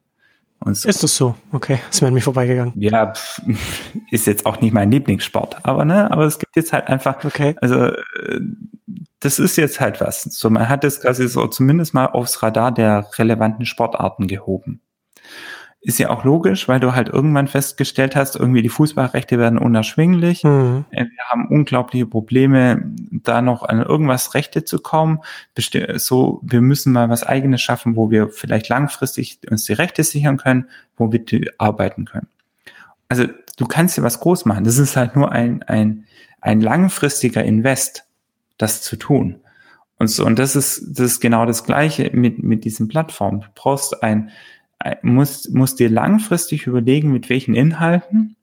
So. Ist das so? Okay, ist mir an mir vorbeigegangen. Ja, ist jetzt auch nicht mein Lieblingssport, aber ne, aber es gibt jetzt halt einfach, okay. also äh, das ist jetzt halt was. So, man hat es quasi so zumindest mal aufs Radar der relevanten Sportarten gehoben. Ist ja auch logisch, weil du halt irgendwann festgestellt hast, irgendwie die Fußballrechte werden unerschwinglich. Mhm. Wir haben unglaubliche Probleme, da noch an irgendwas Rechte zu kommen. So, wir müssen mal was eigenes schaffen, wo wir vielleicht langfristig uns die Rechte sichern können, wo wir arbeiten können. Also du kannst dir was groß machen. Das ist halt nur ein, ein, ein langfristiger Invest, das zu tun. Und so, und das ist, das ist genau das Gleiche mit, mit diesen Plattformen. Du brauchst ein, musst, musst dir langfristig überlegen, mit welchen Inhalten,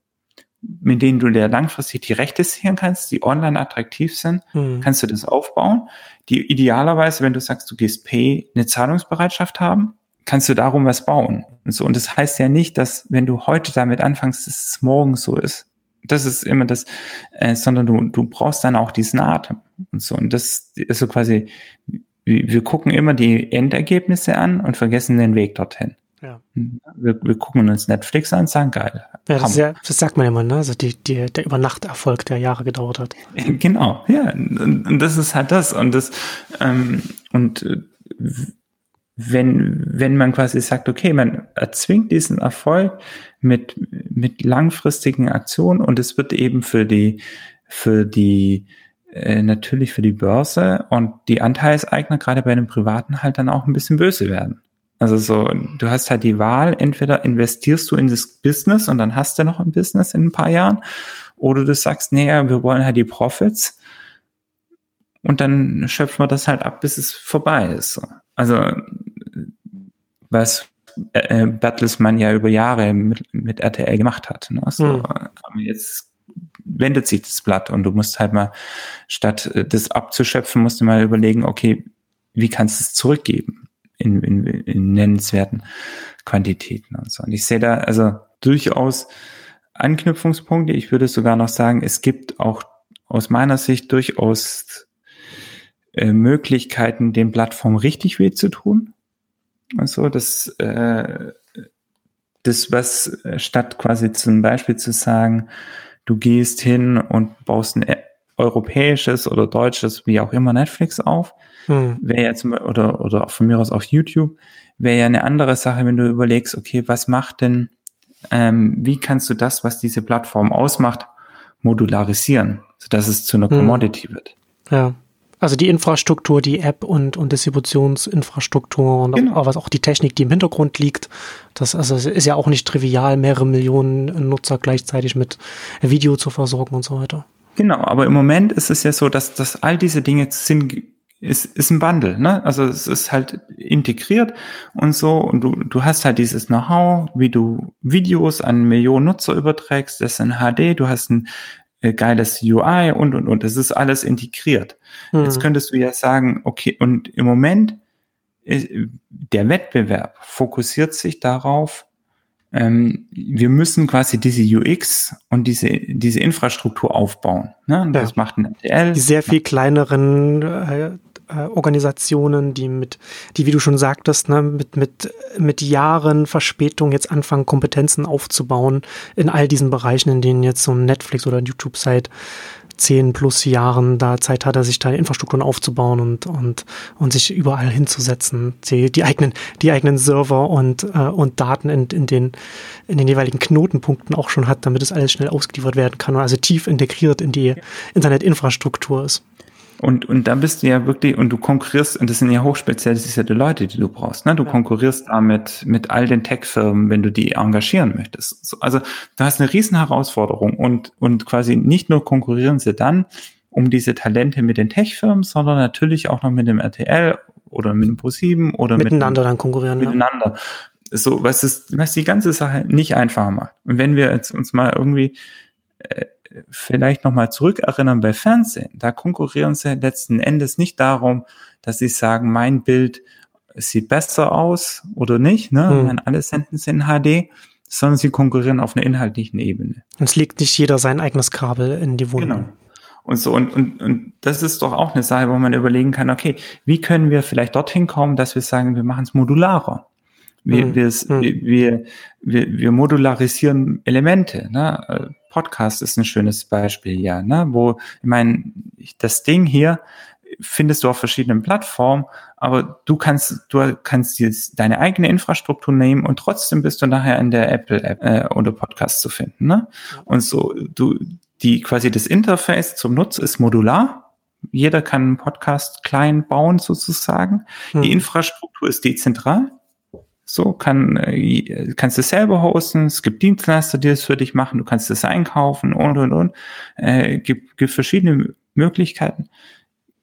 mit denen du dir langfristig die Rechte sichern kannst, die online attraktiv sind, mhm. kannst du das aufbauen. Die idealerweise, wenn du sagst, du gehst Pay, eine Zahlungsbereitschaft haben, kannst du darum was bauen. Und so. Und das heißt ja nicht, dass wenn du heute damit anfängst, dass es morgen so ist. Das ist immer das, äh, sondern du, du brauchst dann auch diesen Atem und so. Und das ist so quasi, wir gucken immer die Endergebnisse an und vergessen den Weg dorthin. Ja. Wir, wir gucken uns Netflix an sagen, geil. Ja, das, ja, das, sagt man ja immer, ne? Also die, die, der Übernachterfolg, der Jahre gedauert hat. Genau, ja. Und, und das ist halt das. Und das, ähm, und äh, wenn, wenn man quasi sagt, okay, man erzwingt diesen Erfolg mit, mit langfristigen Aktionen und es wird eben für die, für die, äh, natürlich für die Börse und die Anteilseigner gerade bei den Privaten halt dann auch ein bisschen böse werden. Also so, du hast halt die Wahl, entweder investierst du in das Business und dann hast du noch ein Business in ein paar Jahren, oder du sagst, nee, wir wollen halt die Profits und dann schöpfen wir das halt ab, bis es vorbei ist. Also was äh, Bertelsmann ja über Jahre mit, mit RTL gemacht hat. Ne? Also, mhm. Jetzt wendet sich das Blatt und du musst halt mal, statt äh, das abzuschöpfen, musst du mal überlegen, okay, wie kannst du es zurückgeben? In, in, in nennenswerten Quantitäten und so. Und ich sehe da also durchaus Anknüpfungspunkte. Ich würde sogar noch sagen, es gibt auch aus meiner Sicht durchaus äh, Möglichkeiten, den Plattformen richtig weh zu tun. Also das, äh, das, was äh, statt quasi zum Beispiel zu sagen, du gehst hin und baust ein europäisches oder deutsches, wie auch immer, Netflix auf. Hm. Wäre jetzt, oder, oder von mir aus auf YouTube, wäre ja eine andere Sache, wenn du überlegst, okay, was macht denn, ähm, wie kannst du das, was diese Plattform ausmacht, modularisieren, sodass es zu einer hm. Commodity wird. Ja. Also die Infrastruktur, die App und, und Distributionsinfrastruktur und genau. auch, was auch die Technik, die im Hintergrund liegt. Das also ist ja auch nicht trivial, mehrere Millionen Nutzer gleichzeitig mit Video zu versorgen und so weiter. Genau, aber im Moment ist es ja so, dass, dass all diese Dinge sind, ist, ist ein Bundle, ne? Also es ist halt integriert und so und du, du hast halt dieses Know-how, wie du Videos an Millionen Nutzer überträgst, das ist in HD, du hast ein äh, geiles UI und, und, und. Das ist alles integriert. Mhm. Jetzt könntest du ja sagen, okay, und im Moment, äh, der Wettbewerb fokussiert sich darauf, ähm, wir müssen quasi diese UX und diese, diese Infrastruktur aufbauen. Ne? Das ja. macht ein RTL. Die sehr viel kleineren äh, äh, Organisationen, die mit, die, wie du schon sagtest, ne, mit, mit, mit Jahren Verspätung jetzt anfangen, Kompetenzen aufzubauen in all diesen Bereichen, in denen jetzt so ein Netflix oder ein YouTube seit zehn plus Jahren da Zeit hatte, sich da Infrastrukturen aufzubauen und, und, und sich überall hinzusetzen, die, die eigenen, die eigenen Server und, äh, und Daten in, in, den, in den jeweiligen Knotenpunkten auch schon hat, damit es alles schnell ausgeliefert werden kann und also tief integriert in die Internetinfrastruktur ist. Und, und da bist du ja wirklich, und du konkurrierst, und das sind ja hochspezialisierte Leute, die du brauchst, ne? Du ja. konkurrierst damit mit all den Tech-Firmen, wenn du die engagieren möchtest. Also du hast eine riesen Herausforderung und, und quasi nicht nur konkurrieren sie dann um diese Talente mit den Tech-Firmen, sondern natürlich auch noch mit dem RTL oder mit dem Pro7 oder miteinander mit, dann konkurrieren. Miteinander. Ja. So, was ist, was die ganze Sache nicht einfacher macht. Und wenn wir jetzt uns mal irgendwie äh, vielleicht nochmal zurückerinnern bei Fernsehen, da konkurrieren sie letzten Endes nicht darum, dass sie sagen, mein Bild sieht besser aus oder nicht, ne? Hm. Alle senden sie in HD, sondern sie konkurrieren auf einer inhaltlichen Ebene. Und es legt nicht jeder sein eigenes Kabel in die Wohnung. Genau. Und so, und, und, und das ist doch auch eine Sache, wo man überlegen kann, okay, wie können wir vielleicht dorthin kommen, dass wir sagen, wir machen es modularer. Wir, hm. hm. wir, wir, wir modularisieren Elemente. Ne? Podcast ist ein schönes Beispiel, ja, ne? wo, ich meine, das Ding hier findest du auf verschiedenen Plattformen, aber du kannst, du kannst jetzt deine eigene Infrastruktur nehmen und trotzdem bist du nachher in der Apple-App äh, unter Podcast zu finden. Ne? Und so, du, die quasi das Interface zum Nutz ist modular. Jeder kann einen Podcast klein bauen sozusagen. Hm. Die Infrastruktur ist dezentral. So kann, äh, kannst du selber hosten. Es gibt Dienstleister, die das für dich machen. Du kannst das einkaufen und, und, und. Äh, gibt, gibt verschiedene Möglichkeiten.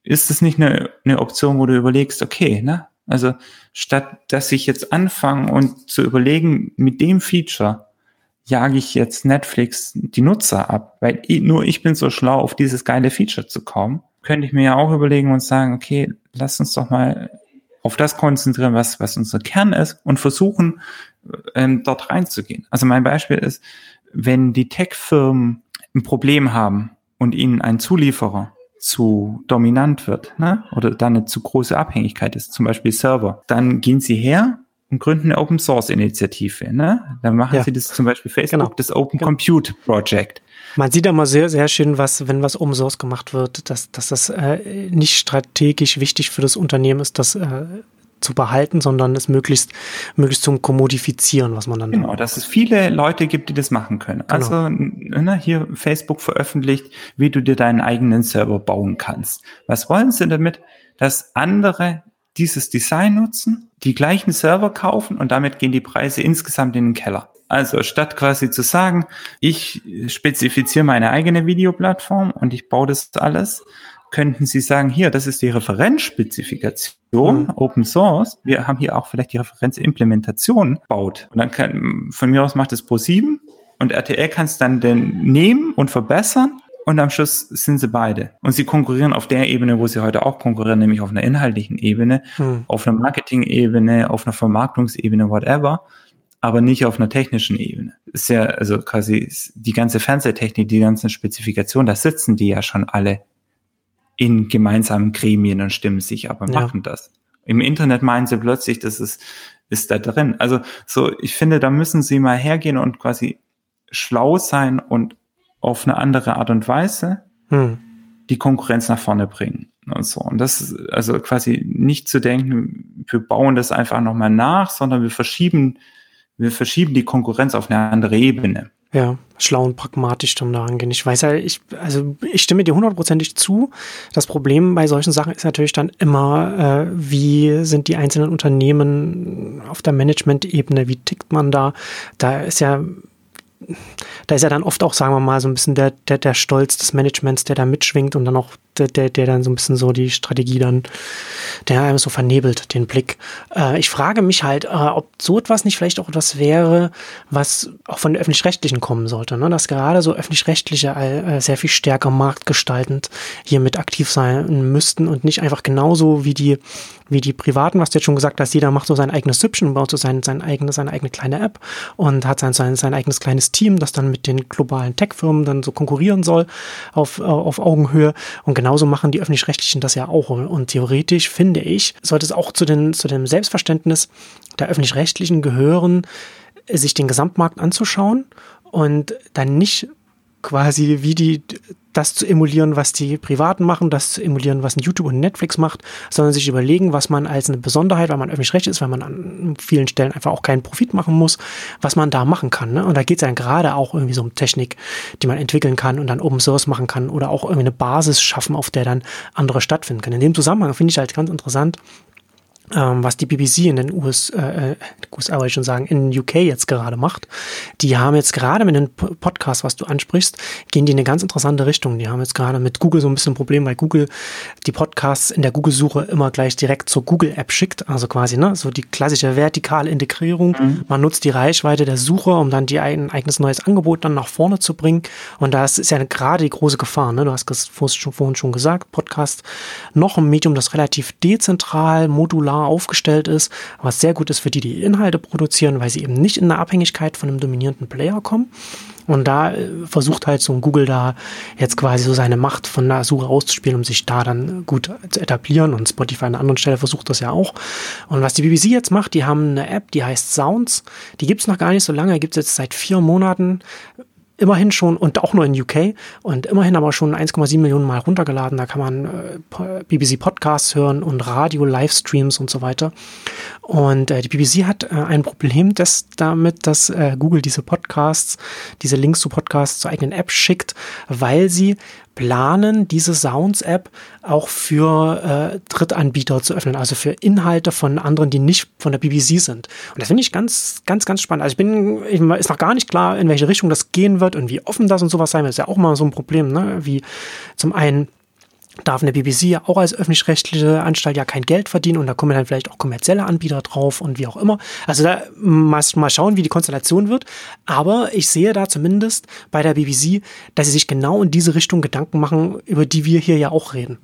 Ist das nicht eine, eine Option, wo du überlegst, okay, ne? Also, statt dass ich jetzt anfange und zu überlegen, mit dem Feature jage ich jetzt Netflix die Nutzer ab, weil ich, nur ich bin so schlau, auf dieses geile Feature zu kommen, könnte ich mir ja auch überlegen und sagen, okay, lass uns doch mal auf das konzentrieren, was, was unser Kern ist und versuchen, ähm, dort reinzugehen. Also mein Beispiel ist, wenn die Tech-Firmen ein Problem haben und ihnen ein Zulieferer zu dominant wird, ne, oder dann eine zu große Abhängigkeit ist, zum Beispiel Server, dann gehen sie her und gründen eine Open Source Initiative, ne? Dann machen ja. sie das zum Beispiel Facebook, genau. das Open genau. Compute Project. Man sieht aber sehr, sehr schön, was, wenn was Open Source gemacht wird, dass, dass das äh, nicht strategisch wichtig für das Unternehmen ist, das äh, zu behalten, sondern es möglichst, möglichst zum Kommodifizieren, was man dann. Genau, dass es viele Leute gibt, die das machen können. Genau. Also ne, hier Facebook veröffentlicht, wie du dir deinen eigenen Server bauen kannst. Was wollen sie damit? Dass andere dieses Design nutzen, die gleichen Server kaufen und damit gehen die Preise insgesamt in den Keller. Also statt quasi zu sagen, ich spezifiziere meine eigene Videoplattform und ich baue das alles, könnten Sie sagen, hier, das ist die Referenzspezifikation, mhm. Open Source. Wir haben hier auch vielleicht die Referenzimplementation baut. Und dann kann, von mir aus macht es Pro7 und RTL kann es dann denn nehmen und verbessern. Und am Schluss sind sie beide. Und sie konkurrieren auf der Ebene, wo sie heute auch konkurrieren, nämlich auf einer inhaltlichen Ebene, mhm. auf einer Marketing-Ebene, auf einer Vermarktungsebene, whatever aber nicht auf einer technischen Ebene. Ist ja also quasi die ganze Fernsehtechnik, die ganzen Spezifikationen, da sitzen die ja schon alle in gemeinsamen Gremien und stimmen sich aber ja. machen das. Im Internet meinen sie plötzlich, das ist, ist da drin. Also so, ich finde, da müssen sie mal hergehen und quasi schlau sein und auf eine andere Art und Weise hm. die Konkurrenz nach vorne bringen und so. Und das ist also quasi nicht zu denken, wir bauen das einfach nochmal nach, sondern wir verschieben, wir verschieben die Konkurrenz auf eine andere Ebene. Ja, schlau und pragmatisch dann da angehen. Ich weiß ja, ich, also ich stimme dir hundertprozentig zu. Das Problem bei solchen Sachen ist natürlich dann immer, äh, wie sind die einzelnen Unternehmen auf der Management-Ebene, wie tickt man da? Da ist ja da ist ja dann oft auch, sagen wir mal, so ein bisschen der, der, der Stolz des Managements, der da mitschwingt und dann auch der, der, dann so ein bisschen so die Strategie dann, der einem so vernebelt, den Blick. Äh, ich frage mich halt, äh, ob so etwas nicht vielleicht auch etwas wäre, was auch von der Öffentlich-Rechtlichen kommen sollte, ne? dass gerade so Öffentlich-Rechtliche äh, sehr viel stärker marktgestaltend hier mit aktiv sein müssten und nicht einfach genauso wie die wie die Privaten, was du jetzt schon gesagt hast, jeder macht so sein eigenes Süppchen baut so sein, sein eigene, seine eigene kleine App und hat sein, sein, sein eigenes kleines Team, das dann mit den globalen Tech-Firmen dann so konkurrieren soll auf, auf Augenhöhe. Und genauso machen die Öffentlich-Rechtlichen das ja auch. Und theoretisch finde ich, sollte es auch zu, den, zu dem Selbstverständnis der Öffentlich-Rechtlichen gehören, sich den Gesamtmarkt anzuschauen und dann nicht quasi wie die das zu emulieren, was die Privaten machen, das zu emulieren, was ein YouTube und Netflix macht, sondern sich überlegen, was man als eine Besonderheit, weil man öffentlich recht ist, weil man an vielen Stellen einfach auch keinen Profit machen muss, was man da machen kann. Ne? Und da geht es dann gerade auch irgendwie so um Technik, die man entwickeln kann und dann Open Source machen kann oder auch irgendwie eine Basis schaffen, auf der dann andere stattfinden können. In dem Zusammenhang finde ich halt ganz interessant, ähm, was die BBC in den US, äh, USA, wollte ich schon sagen, in UK jetzt gerade macht. Die haben jetzt gerade mit dem Podcast, was du ansprichst, gehen die in eine ganz interessante Richtung. Die haben jetzt gerade mit Google so ein bisschen ein Problem, weil Google die Podcasts in der Google-Suche immer gleich direkt zur Google-App schickt. Also quasi, ne, so die klassische vertikale Integrierung. Mhm. Man nutzt die Reichweite der Suche, um dann die ein eigenes neues Angebot dann nach vorne zu bringen. Und das ist ja gerade die große Gefahr. Ne? Du hast es vorhin schon gesagt, Podcast noch ein Medium, das relativ dezentral, modular aufgestellt ist, was sehr gut ist für die, die Inhalte produzieren, weil sie eben nicht in eine Abhängigkeit von einem dominierenden Player kommen. Und da äh, versucht halt so ein Google da jetzt quasi so seine Macht von der Suche auszuspielen, um sich da dann gut zu etablieren. Und Spotify an einer anderen Stelle versucht das ja auch. Und was die BBC jetzt macht, die haben eine App, die heißt Sounds. Die gibt's noch gar nicht so lange, gibt's jetzt seit vier Monaten immerhin schon und auch nur in UK und immerhin aber schon 1,7 Millionen Mal runtergeladen. Da kann man äh, BBC Podcasts hören und Radio, Livestreams und so weiter. Und äh, die BBC hat äh, ein Problem das damit, dass äh, Google diese Podcasts, diese Links zu Podcasts zur eigenen App schickt, weil sie planen, diese Sounds-App auch für äh, Drittanbieter zu öffnen, also für Inhalte von anderen, die nicht von der BBC sind. Und das finde ich ganz, ganz, ganz spannend. Also ich bin, ich, ist noch gar nicht klar, in welche Richtung das gehen wird und wie offen das und sowas sein wird. Ist ja auch mal so ein Problem, ne? Wie zum einen darf eine BBC ja auch als öffentlich-rechtliche Anstalt ja kein Geld verdienen und da kommen dann vielleicht auch kommerzielle Anbieter drauf und wie auch immer. Also da mal, mal schauen, wie die Konstellation wird. Aber ich sehe da zumindest bei der BBC, dass sie sich genau in diese Richtung Gedanken machen, über die wir hier ja auch reden.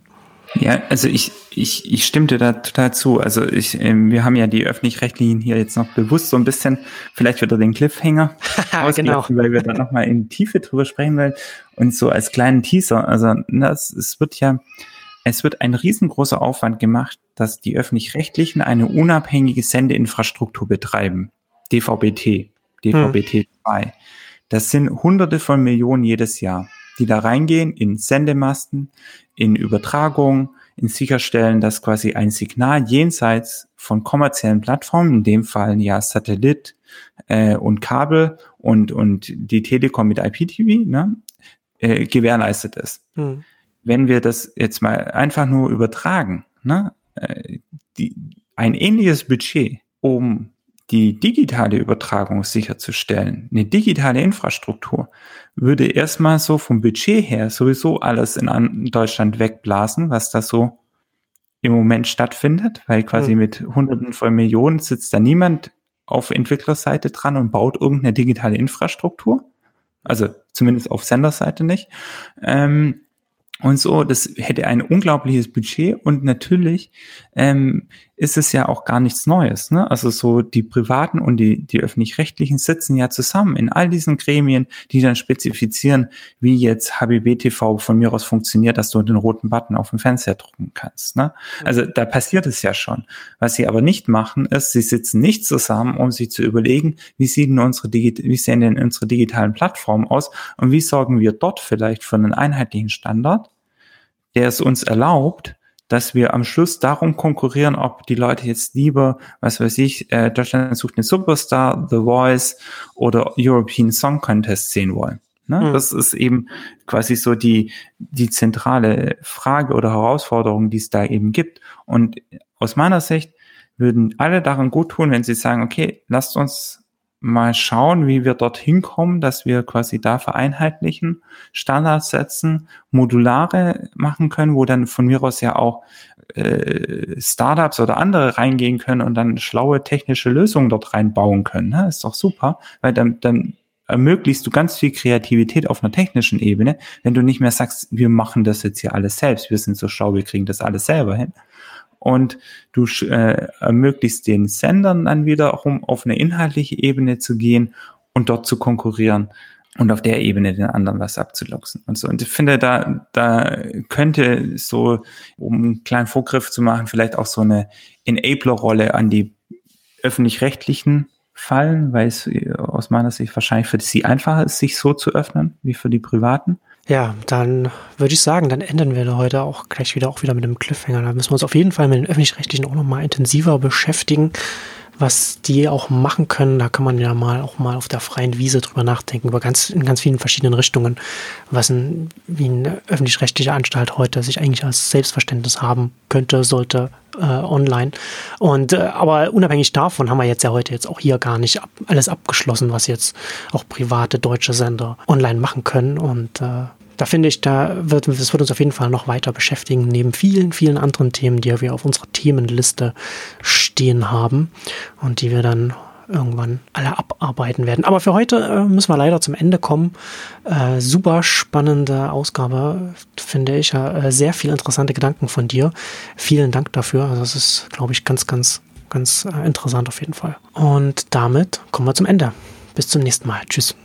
Ja, also ich, ich, ich stimmte da total zu. Also ich, ähm, wir haben ja die öffentlich-rechtlichen hier jetzt noch bewusst so ein bisschen vielleicht wieder den Cliffhanger genau. weil wir da nochmal in Tiefe drüber sprechen wollen. Und so als kleinen Teaser, also das, es wird ja, es wird ein riesengroßer Aufwand gemacht, dass die öffentlich-rechtlichen eine unabhängige Sendeinfrastruktur betreiben. DVB-T, DVB-T2. Hm. Das sind hunderte von Millionen jedes Jahr, die da reingehen in Sendemasten, in Übertragung, in sicherstellen, dass quasi ein Signal jenseits von kommerziellen Plattformen, in dem Fall ja Satellit äh, und Kabel und, und die Telekom mit IPTV, ne, äh, gewährleistet ist. Hm. Wenn wir das jetzt mal einfach nur übertragen, ne, äh, die, ein ähnliches Budget, um die digitale Übertragung sicherzustellen, eine digitale Infrastruktur, würde erstmal so vom Budget her sowieso alles in Deutschland wegblasen, was da so im Moment stattfindet, weil quasi mhm. mit Hunderten von Millionen sitzt da niemand auf Entwicklerseite dran und baut irgendeine digitale Infrastruktur. Also zumindest auf Senderseite nicht. Ähm, und so, das hätte ein unglaubliches Budget und natürlich ähm, ist es ja auch gar nichts Neues. Ne? Also so die privaten und die, die öffentlich-rechtlichen sitzen ja zusammen in all diesen Gremien, die dann spezifizieren, wie jetzt HBB-TV von mir aus funktioniert, dass du den roten Button auf dem Fernseher drucken kannst. Ne? Also da passiert es ja schon. Was sie aber nicht machen, ist, sie sitzen nicht zusammen, um sich zu überlegen, wie sieht denn unsere Digi wie sehen denn unsere digitalen Plattformen aus und wie sorgen wir dort vielleicht für einen einheitlichen Standard der es uns erlaubt, dass wir am Schluss darum konkurrieren, ob die Leute jetzt lieber, was weiß ich, äh, Deutschland sucht einen Superstar, The Voice oder European Song Contest sehen wollen. Ne? Mhm. Das ist eben quasi so die, die zentrale Frage oder Herausforderung, die es da eben gibt. Und aus meiner Sicht würden alle daran gut tun, wenn sie sagen, okay, lasst uns mal schauen, wie wir dorthin kommen, dass wir quasi da vereinheitlichen, Standards setzen, modulare machen können, wo dann von mir aus ja auch äh, Startups oder andere reingehen können und dann schlaue technische Lösungen dort reinbauen können. Ne? Ist doch super, weil dann, dann ermöglichst du ganz viel Kreativität auf einer technischen Ebene, wenn du nicht mehr sagst, wir machen das jetzt hier alles selbst, wir sind so schlau, wir kriegen das alles selber hin, und du äh, ermöglichst den Sendern dann wiederum auf eine inhaltliche Ebene zu gehen und dort zu konkurrieren und auf der Ebene den anderen was abzuloxen und so. Und ich finde, da, da könnte so, um einen kleinen Vorgriff zu machen, vielleicht auch so eine Enabler-Rolle an die öffentlich-rechtlichen fallen, weil es aus meiner Sicht wahrscheinlich für sie einfacher ist, sich so zu öffnen, wie für die privaten. Ja, dann würde ich sagen, dann enden wir heute auch gleich wieder auch wieder mit einem Cliffhanger. Da müssen wir uns auf jeden Fall mit den öffentlich-rechtlichen auch nochmal intensiver beschäftigen, was die auch machen können. Da kann man ja mal auch mal auf der freien Wiese drüber nachdenken, über ganz, in ganz vielen verschiedenen Richtungen, was ein, wie eine öffentlich-rechtliche Anstalt heute sich eigentlich als Selbstverständnis haben könnte, sollte, äh, online. Und äh, aber unabhängig davon haben wir jetzt ja heute jetzt auch hier gar nicht ab, alles abgeschlossen, was jetzt auch private deutsche Sender online machen können. Und äh, da finde ich, da wird, das wird uns auf jeden Fall noch weiter beschäftigen, neben vielen, vielen anderen Themen, die wir auf unserer Themenliste stehen haben und die wir dann irgendwann alle abarbeiten werden. Aber für heute äh, müssen wir leider zum Ende kommen. Äh, super spannende Ausgabe, finde ich. Äh, sehr viel interessante Gedanken von dir. Vielen Dank dafür. Also das ist, glaube ich, ganz, ganz, ganz äh, interessant auf jeden Fall. Und damit kommen wir zum Ende. Bis zum nächsten Mal. Tschüss.